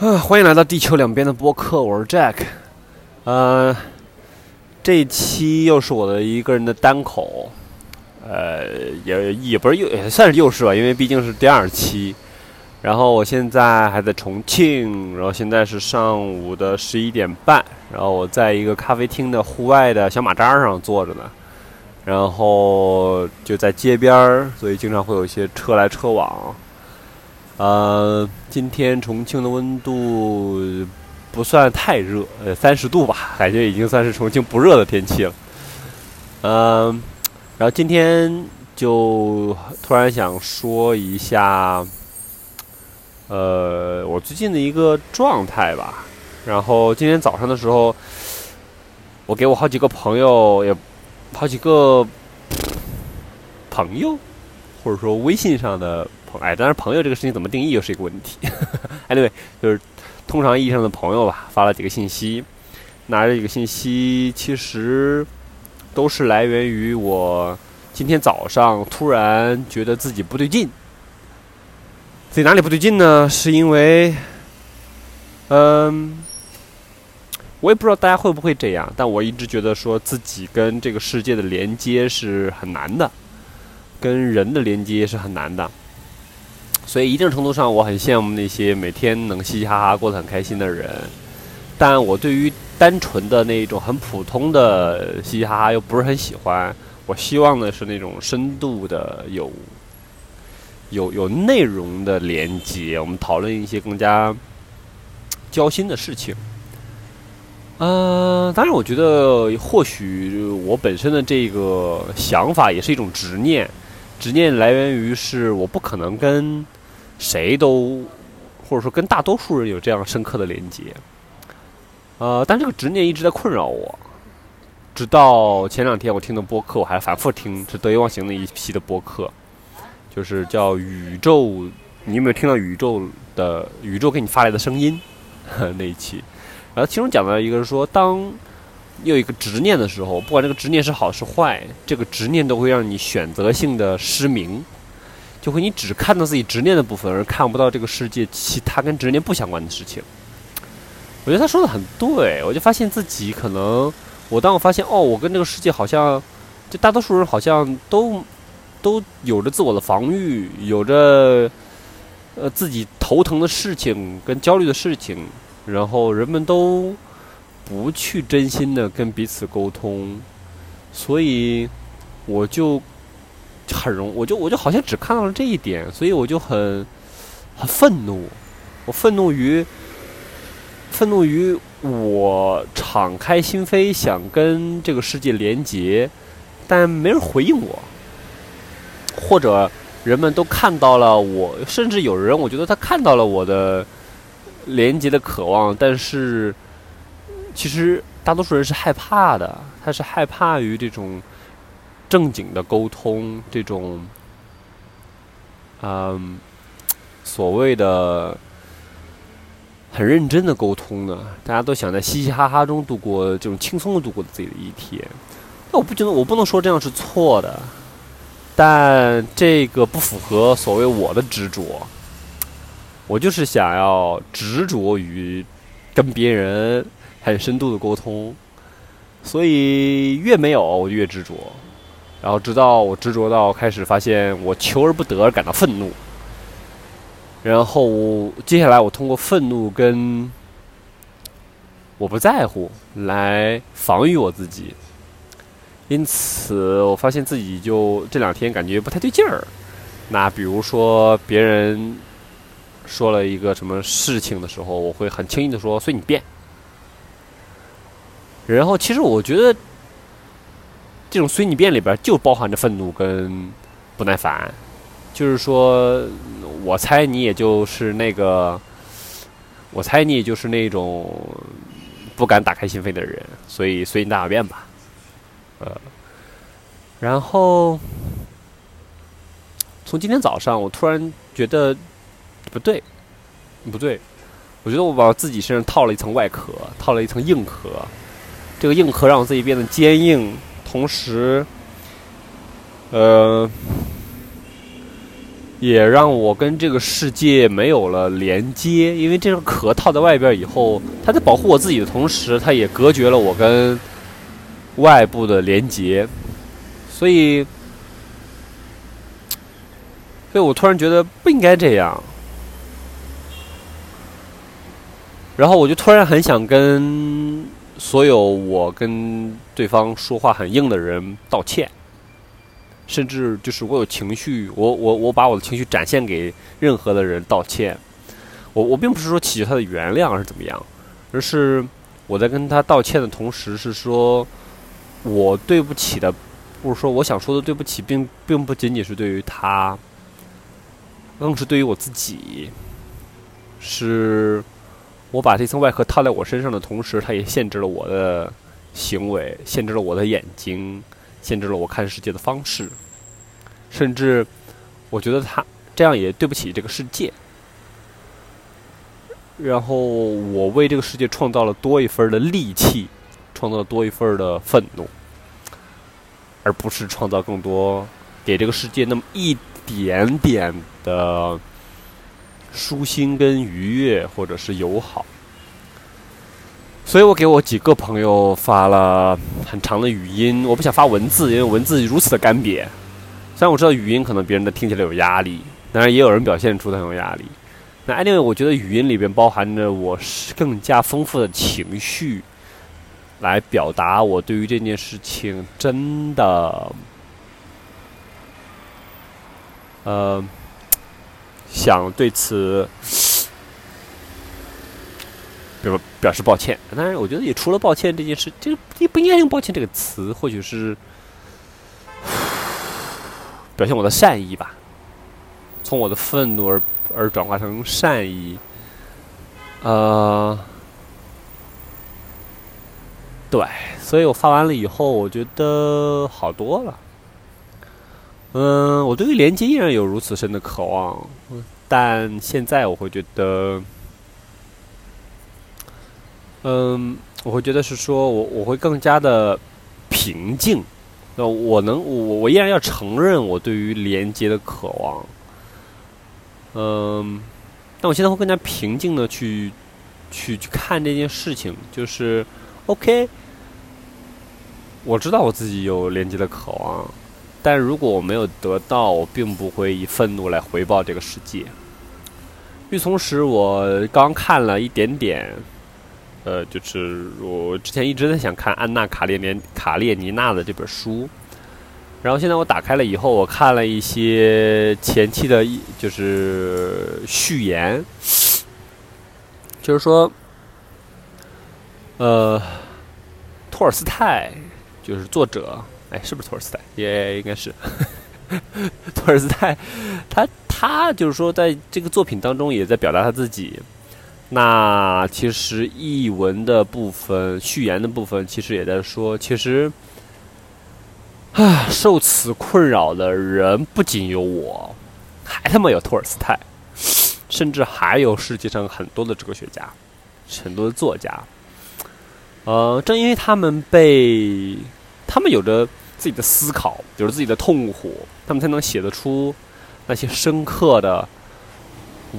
啊，欢迎来到地球两边的播客，我是 Jack。呃，这一期又是我的一个人的单口，呃，也也不是又也算是又是吧，因为毕竟是第二期。然后我现在还在重庆，然后现在是上午的十一点半，然后我在一个咖啡厅的户外的小马扎上坐着呢，然后就在街边儿，所以经常会有一些车来车往。呃，今天重庆的温度不算太热，呃，三十度吧，感觉已经算是重庆不热的天气了。嗯，然后今天就突然想说一下，呃，我最近的一个状态吧。然后今天早上的时候，我给我好几个朋友，也好几个朋友，或者说微信上的。哎，当然，朋友这个事情怎么定义又是一个问题。Anyway，就是通常意义上的朋友吧，发了几个信息。拿着几个信息其实都是来源于我今天早上突然觉得自己不对劲。自己哪里不对劲呢？是因为，嗯，我也不知道大家会不会这样，但我一直觉得说自己跟这个世界的连接是很难的，跟人的连接是很难的。所以，一定程度上，我很羡慕那些每天能嘻嘻哈哈过得很开心的人。但我对于单纯的那种很普通的嘻嘻哈哈又不是很喜欢。我希望的是那种深度的、有有有内容的连接。我们讨论一些更加交心的事情。嗯，当然，我觉得或许我本身的这个想法也是一种执念。执念来源于是我不可能跟。谁都，或者说跟大多数人有这样深刻的连接，呃，但这个执念一直在困扰我，直到前两天我听的播客，我还反复听，是得意忘形的一批的播客，就是叫宇宙，你有没有听到宇宙的宇宙给你发来的声音 那一期？然后其中讲到一个是说，当你有一个执念的时候，不管这个执念是好是坏，这个执念都会让你选择性的失明。就会你只看到自己执念的部分，而看不到这个世界其他跟执念不相关的事情。我觉得他说的很对，我就发现自己可能，我当我发现哦，我跟这个世界好像，就大多数人好像都都有着自我的防御，有着呃自己头疼的事情跟焦虑的事情，然后人们都不去真心的跟彼此沟通，所以我就。很容，我就我就好像只看到了这一点，所以我就很很愤怒。我愤怒于愤怒于我敞开心扉想跟这个世界连接，但没人回应我，或者人们都看到了我，甚至有人我觉得他看到了我的连接的渴望，但是其实大多数人是害怕的，他是害怕于这种。正经的沟通，这种，嗯，所谓的很认真的沟通呢，大家都想在嘻嘻哈哈中度过这种轻松的度过自己的一天。那我不觉得，我不能说这样是错的，但这个不符合所谓我的执着。我就是想要执着于跟别人很深度的沟通，所以越没有我就越执着。然后直到我执着到开始发现我求而不得而感到愤怒，然后接下来我通过愤怒跟我不在乎来防御我自己，因此我发现自己就这两天感觉不太对劲儿。那比如说别人说了一个什么事情的时候，我会很轻易的说随你便。然后其实我觉得。这种随你便里边就包含着愤怒跟不耐烦，就是说，我猜你也就是那个，我猜你也就是那种不敢打开心扉的人，所以随你大小便吧，呃，然后从今天早上，我突然觉得不对，不对，我觉得我往自己身上套了一层外壳，套了一层硬壳，这个硬壳让我自己变得坚硬。同时，呃，也让我跟这个世界没有了连接。因为这个壳套在外边以后，它在保护我自己的同时，它也隔绝了我跟外部的连接。所以，所以我突然觉得不应该这样。然后我就突然很想跟所有我跟对方说话很硬的人道歉。甚至就是我有情绪，我我我把我的情绪展现给任何的人道歉，我我并不是说祈求他的原谅是怎么样，而是我在跟他道歉的同时是说，我对不起的，或者说我想说的对不起，并并不仅仅是对于他，更是对于我自己，是我把这层外壳套在我身上的同时，它也限制了我的行为，限制了我的眼睛。限制了我看世界的方式，甚至我觉得他这样也对不起这个世界。然后我为这个世界创造了多一份的戾气，创造了多一份的愤怒，而不是创造更多给这个世界那么一点点的舒心跟愉悦，或者是友好。所以我给我几个朋友发了很长的语音，我不想发文字，因为文字如此的干瘪。虽然我知道语音可能别人的听起来有压力，当然也有人表现出他有压力。那 anyway，我觉得语音里边包含着我更加丰富的情绪，来表达我对于这件事情真的，呃，想对此。表表示抱歉，当然，我觉得也除了抱歉这件事，就也不应该用抱歉这个词，或许是 表现我的善意吧，从我的愤怒而而转化成善意，呃，对，所以我发完了以后，我觉得好多了。嗯，我对于连接依然有如此深的渴望，但现在我会觉得。嗯，我会觉得是说，我我会更加的平静。那我能，我我依然要承认我对于连接的渴望。嗯，但我现在会更加平静的去去去看这件事情，就是 OK。我知道我自己有连接的渴望，但如果我没有得到，我并不会以愤怒来回报这个世界。与此同时，我刚看了一点点。呃，就是我之前一直在想看安娜卡列年卡列尼娜的这本书，然后现在我打开了以后，我看了一些前期的，就是序言，就是说，呃，托尔斯泰就是作者，哎，是不是托尔斯泰？也应该是托尔斯泰，他他就是说，在这个作品当中也在表达他自己。那其实译文的部分、序言的部分，其实也在说，其实，啊，受此困扰的人不仅有我，还他妈有托尔斯泰，甚至还有世界上很多的哲学家、很多的作家。呃，正因为他们被他们有着自己的思考，有着自己的痛苦，他们才能写得出那些深刻的。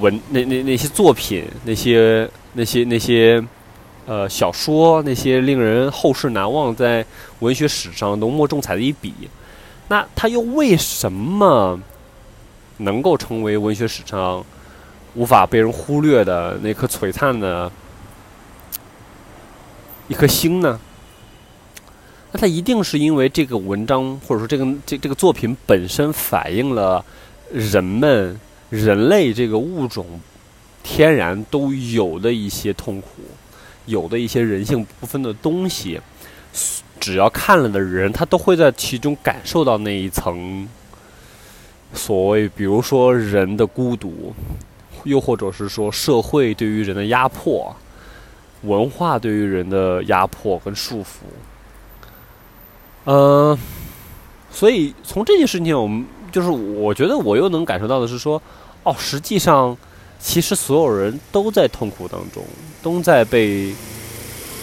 文 那那那些作品，那些那些那些呃小说，那些令人后世难忘，在文学史上浓墨重彩的一笔，那他又为什么能够成为文学史上无法被人忽略的那颗璀璨的一颗星呢？那他一定是因为这个文章，或者说这个这这个作品本身反映了人们。人类这个物种，天然都有的一些痛苦，有的一些人性不分的东西，只要看了的人，他都会在其中感受到那一层所谓，比如说人的孤独，又或者是说社会对于人的压迫，文化对于人的压迫跟束缚。嗯，所以从这件事情，我们就是我觉得我又能感受到的是说。哦，实际上，其实所有人都在痛苦当中，都在被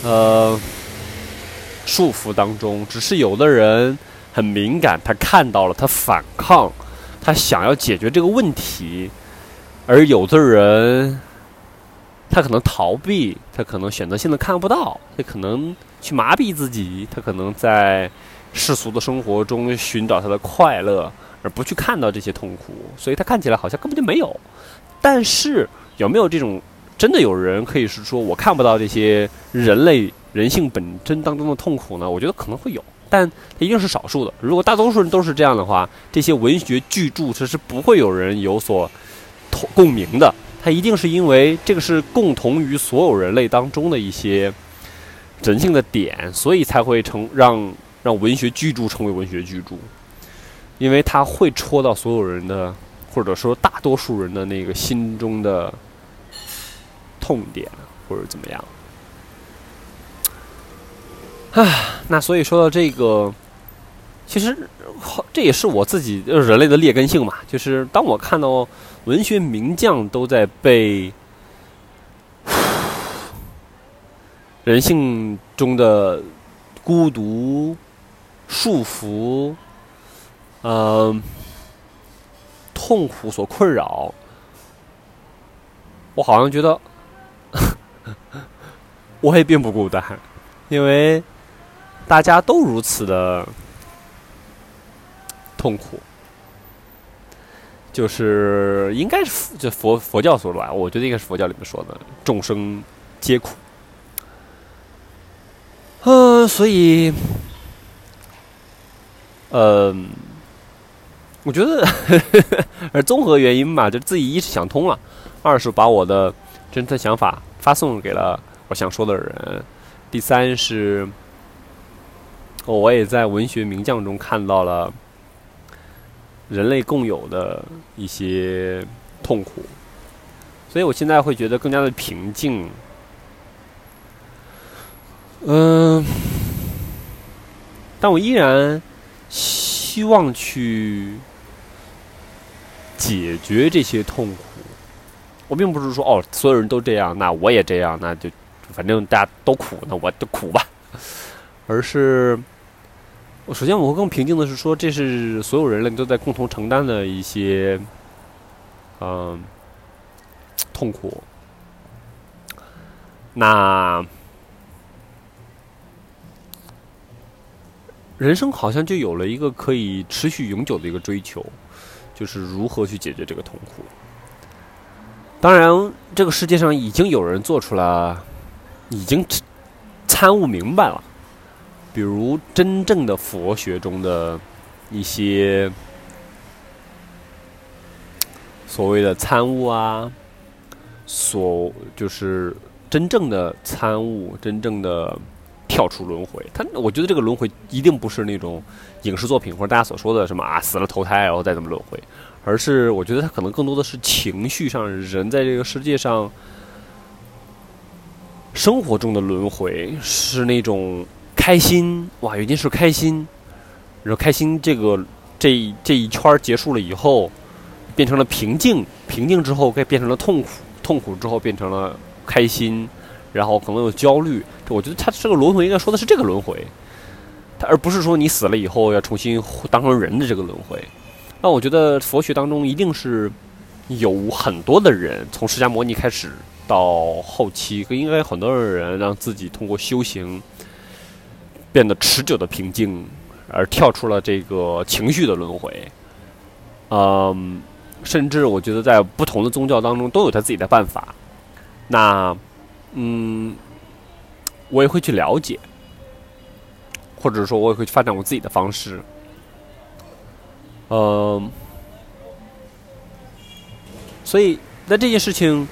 呃束缚当中。只是有的人很敏感，他看到了，他反抗，他想要解决这个问题，而有的人，他可能逃避，他可能选择性的看不到，他可能去麻痹自己，他可能在世俗的生活中寻找他的快乐，而不去看到这些痛苦，所以他看起来好像根本就没有。但是有没有这种真的有人可以是说我看不到这些人类人性本真当中的痛苦呢？我觉得可能会有，但它一定是少数的。如果大多数人都是这样的话，这些文学巨著其实不会有人有所同共鸣的。它一定是因为这个是共同于所有人类当中的一些人性的点，所以才会成让让文学巨著成为文学巨著，因为它会戳到所有人的。或者说，大多数人的那个心中的痛点，或者怎么样？唉，那所以说到这个，其实这也是我自己人类的劣根性嘛。就是当我看到文学名将都在被人性中的孤独束缚，嗯。痛苦所困扰，我好像觉得 我也并不孤单，因为大家都如此的痛苦，就是应该是就佛佛教说的吧？我觉得应该是佛教里面说的“众生皆苦”。嗯，所以，嗯。我觉得，而综合原因吧，就自己一是想通了，二是把我的真的想法发送给了我想说的人，第三是，我也在文学名将中看到了人类共有的一些痛苦，所以我现在会觉得更加的平静。嗯，但我依然希望去。解决这些痛苦，我并不是说哦，所有人都这样，那我也这样，那就反正大家都苦，那我就苦吧。而是，我首先我会更平静的是说，这是所有人类都在共同承担的一些，嗯，痛苦。那人生好像就有了一个可以持续永久的一个追求。就是如何去解决这个痛苦。当然，这个世界上已经有人做出了，已经参悟明白了。比如，真正的佛学中的一些所谓的参悟啊，所就是真正的参悟，真正的。跳出轮回，他我觉得这个轮回一定不是那种影视作品或者大家所说的什么啊死了投胎然后再怎么轮回，而是我觉得他可能更多的是情绪上人在这个世界上生活中的轮回是那种开心哇有件事开心，然后开心这个这这一圈结束了以后变成了平静，平静之后该变成了痛苦，痛苦之后变成了开心。然后可能有焦虑，我觉得他这个轮回应该说的是这个轮回，他而不是说你死了以后要重新当成人的这个轮回。那我觉得佛学当中一定是有很多的人，从释迦牟尼开始到后期，应该很多的人让自己通过修行变得持久的平静，而跳出了这个情绪的轮回。嗯，甚至我觉得在不同的宗教当中都有他自己的办法。那。嗯，我也会去了解，或者说，我也会去发展我自己的方式。嗯，所以那这件事情，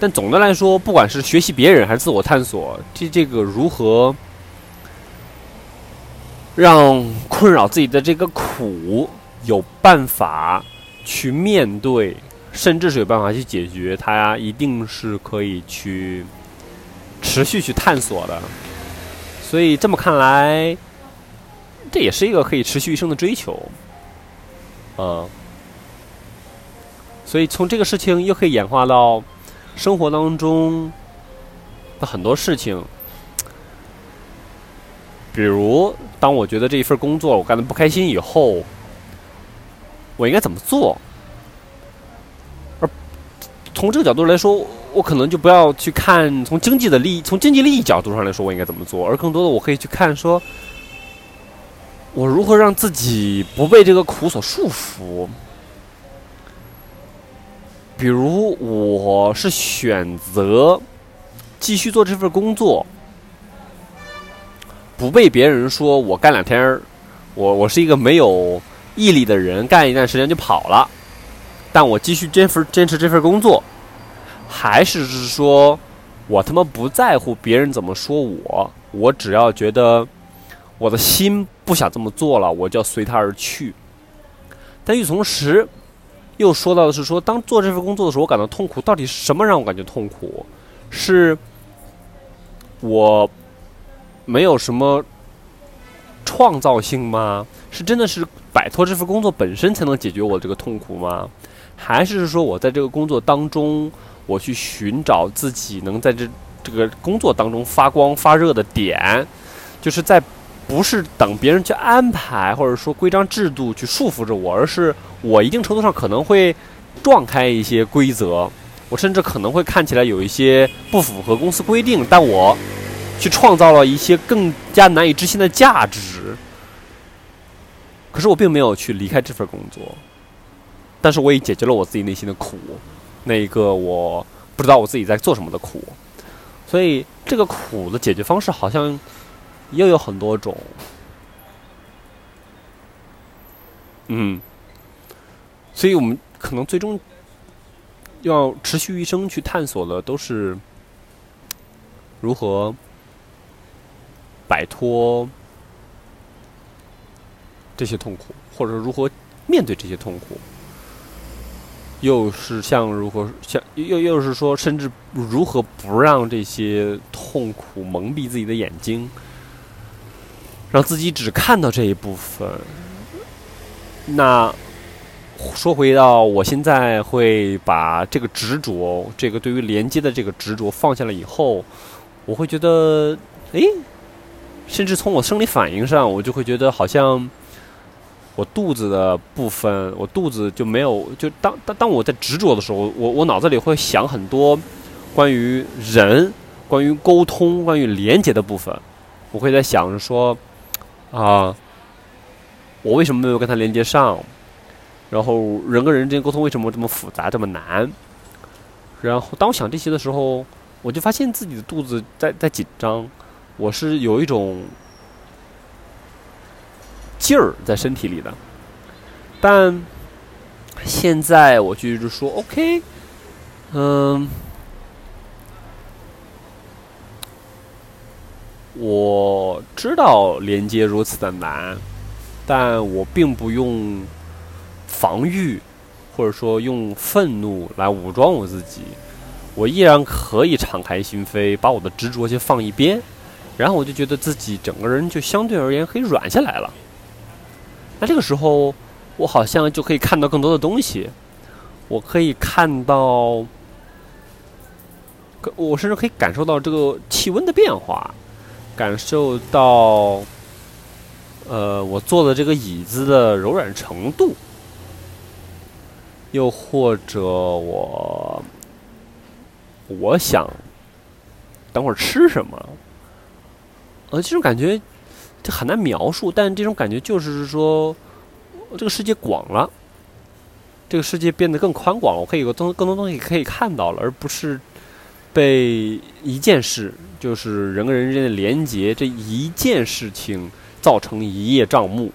但总的来说，不管是学习别人还是自我探索，这这个如何让困扰自己的这个苦有办法去面对。甚至是有办法去解决它，一定是可以去持续去探索的。所以这么看来，这也是一个可以持续一生的追求。嗯，所以从这个事情又可以演化到生活当中的很多事情，比如当我觉得这一份工作我干的不开心以后。我应该怎么做。从这个角度来说，我可能就不要去看从经济的利益，从经济利益角度上来说，我应该怎么做，而更多的我可以去看说，我如何让自己不被这个苦所束缚。比如，我是选择继续做这份工作，不被别人说我干两天，我我是一个没有毅力的人，干一段时间就跑了。但我继续这份坚持这份工作，还是是说我他妈不在乎别人怎么说我，我只要觉得我的心不想这么做了，我就要随他而去。但与此同时，又说到的是说，当做这份工作的时候，我感到痛苦。到底是什么让我感觉痛苦？是我没有什么创造性吗？是真的是摆脱这份工作本身才能解决我这个痛苦吗？还是说我在这个工作当中，我去寻找自己能在这这个工作当中发光发热的点，就是在。不是等别人去安排，或者说规章制度去束缚着我，而是我一定程度上可能会撞开一些规则，我甚至可能会看起来有一些不符合公司规定，但我去创造了一些更加难以置信的价值。可是我并没有去离开这份工作，但是我也解决了我自己内心的苦，那一个我不知道我自己在做什么的苦，所以这个苦的解决方式好像。又有很多种，嗯，所以我们可能最终要持续一生去探索的，都是如何摆脱这些痛苦，或者如何面对这些痛苦，又是像如何像又又是说，甚至如何不让这些痛苦蒙蔽自己的眼睛。让自己只看到这一部分。那说回到我现在会把这个执着，这个对于连接的这个执着放下了以后，我会觉得，哎，甚至从我生理反应上，我就会觉得好像我肚子的部分，我肚子就没有，就当当当我在执着的时候，我我脑子里会想很多关于人、关于沟通、关于连接的部分，我会在想着说。啊，我为什么没有跟他连接上？然后人跟人之间沟通为什么这么复杂这么难？然后当我想这些的时候，我就发现自己的肚子在在紧张，我是有一种劲儿在身体里的。但现在我就是说，OK，嗯。我知道连接如此的难，但我并不用防御，或者说用愤怒来武装我自己。我依然可以敞开心扉，把我的执着先放一边，然后我就觉得自己整个人就相对而言可以软下来了。那这个时候，我好像就可以看到更多的东西，我可以看到，我甚至可以感受到这个气温的变化。感受到，呃，我坐的这个椅子的柔软程度，又或者我，我想等会儿吃什么，呃，这种感觉这很难描述，但这种感觉就是说，这个世界广了，这个世界变得更宽广了，我可以有更更多东西可以看到了，而不是被一件事。就是人跟人之间的连接，这一件事情造成一叶障目，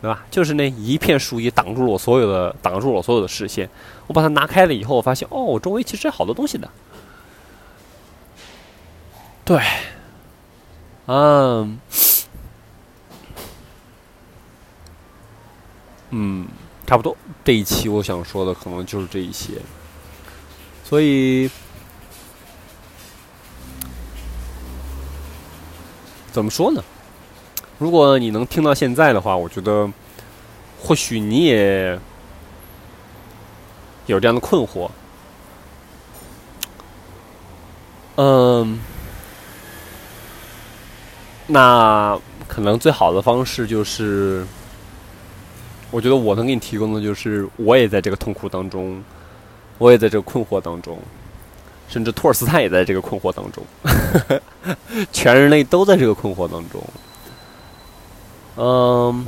对吧？就是那一片树叶挡住了我所有的，挡住了我所有的视线。我把它拿开了以后，我发现，哦，我周围其实好多东西的。对，嗯，嗯，差不多。这一期我想说的可能就是这一些，所以。怎么说呢？如果你能听到现在的话，我觉得或许你也有这样的困惑。嗯，那可能最好的方式就是我觉得我能给你提供的就是，我也在这个痛苦当中，我也在这个困惑当中，甚至托尔斯泰也在这个困惑当中，全人类都在这个困惑当中。嗯，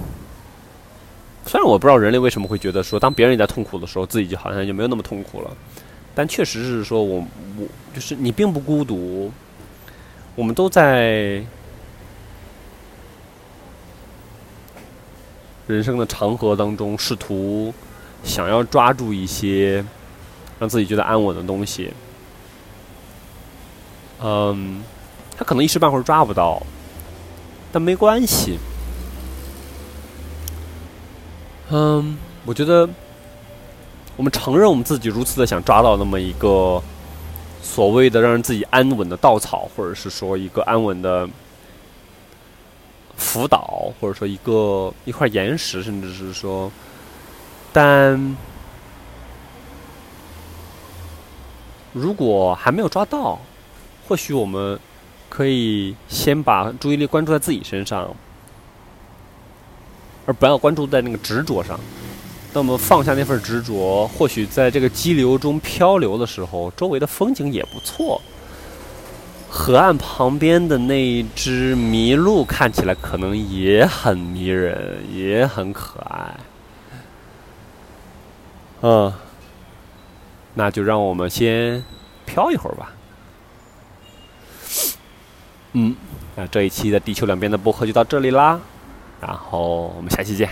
虽然我不知道人类为什么会觉得说，当别人也在痛苦的时候，自己就好像就没有那么痛苦了，但确实是说我我就是你并不孤独，我们都在。人生的长河当中，试图想要抓住一些让自己觉得安稳的东西，嗯，他可能一时半会儿抓不到，但没关系。嗯，我觉得我们承认我们自己如此的想抓到那么一个所谓的让自己安稳的稻草，或者是说一个安稳的。辅导，或者说一个一块岩石，甚至是说，但如果还没有抓到，或许我们可以先把注意力关注在自己身上，而不要关注在那个执着上。那么放下那份执着，或许在这个激流中漂流的时候，周围的风景也不错。河岸旁边的那一只麋鹿看起来可能也很迷人，也很可爱。嗯，那就让我们先飘一会儿吧。嗯，那这一期的地球两边的播客就到这里啦，然后我们下期见。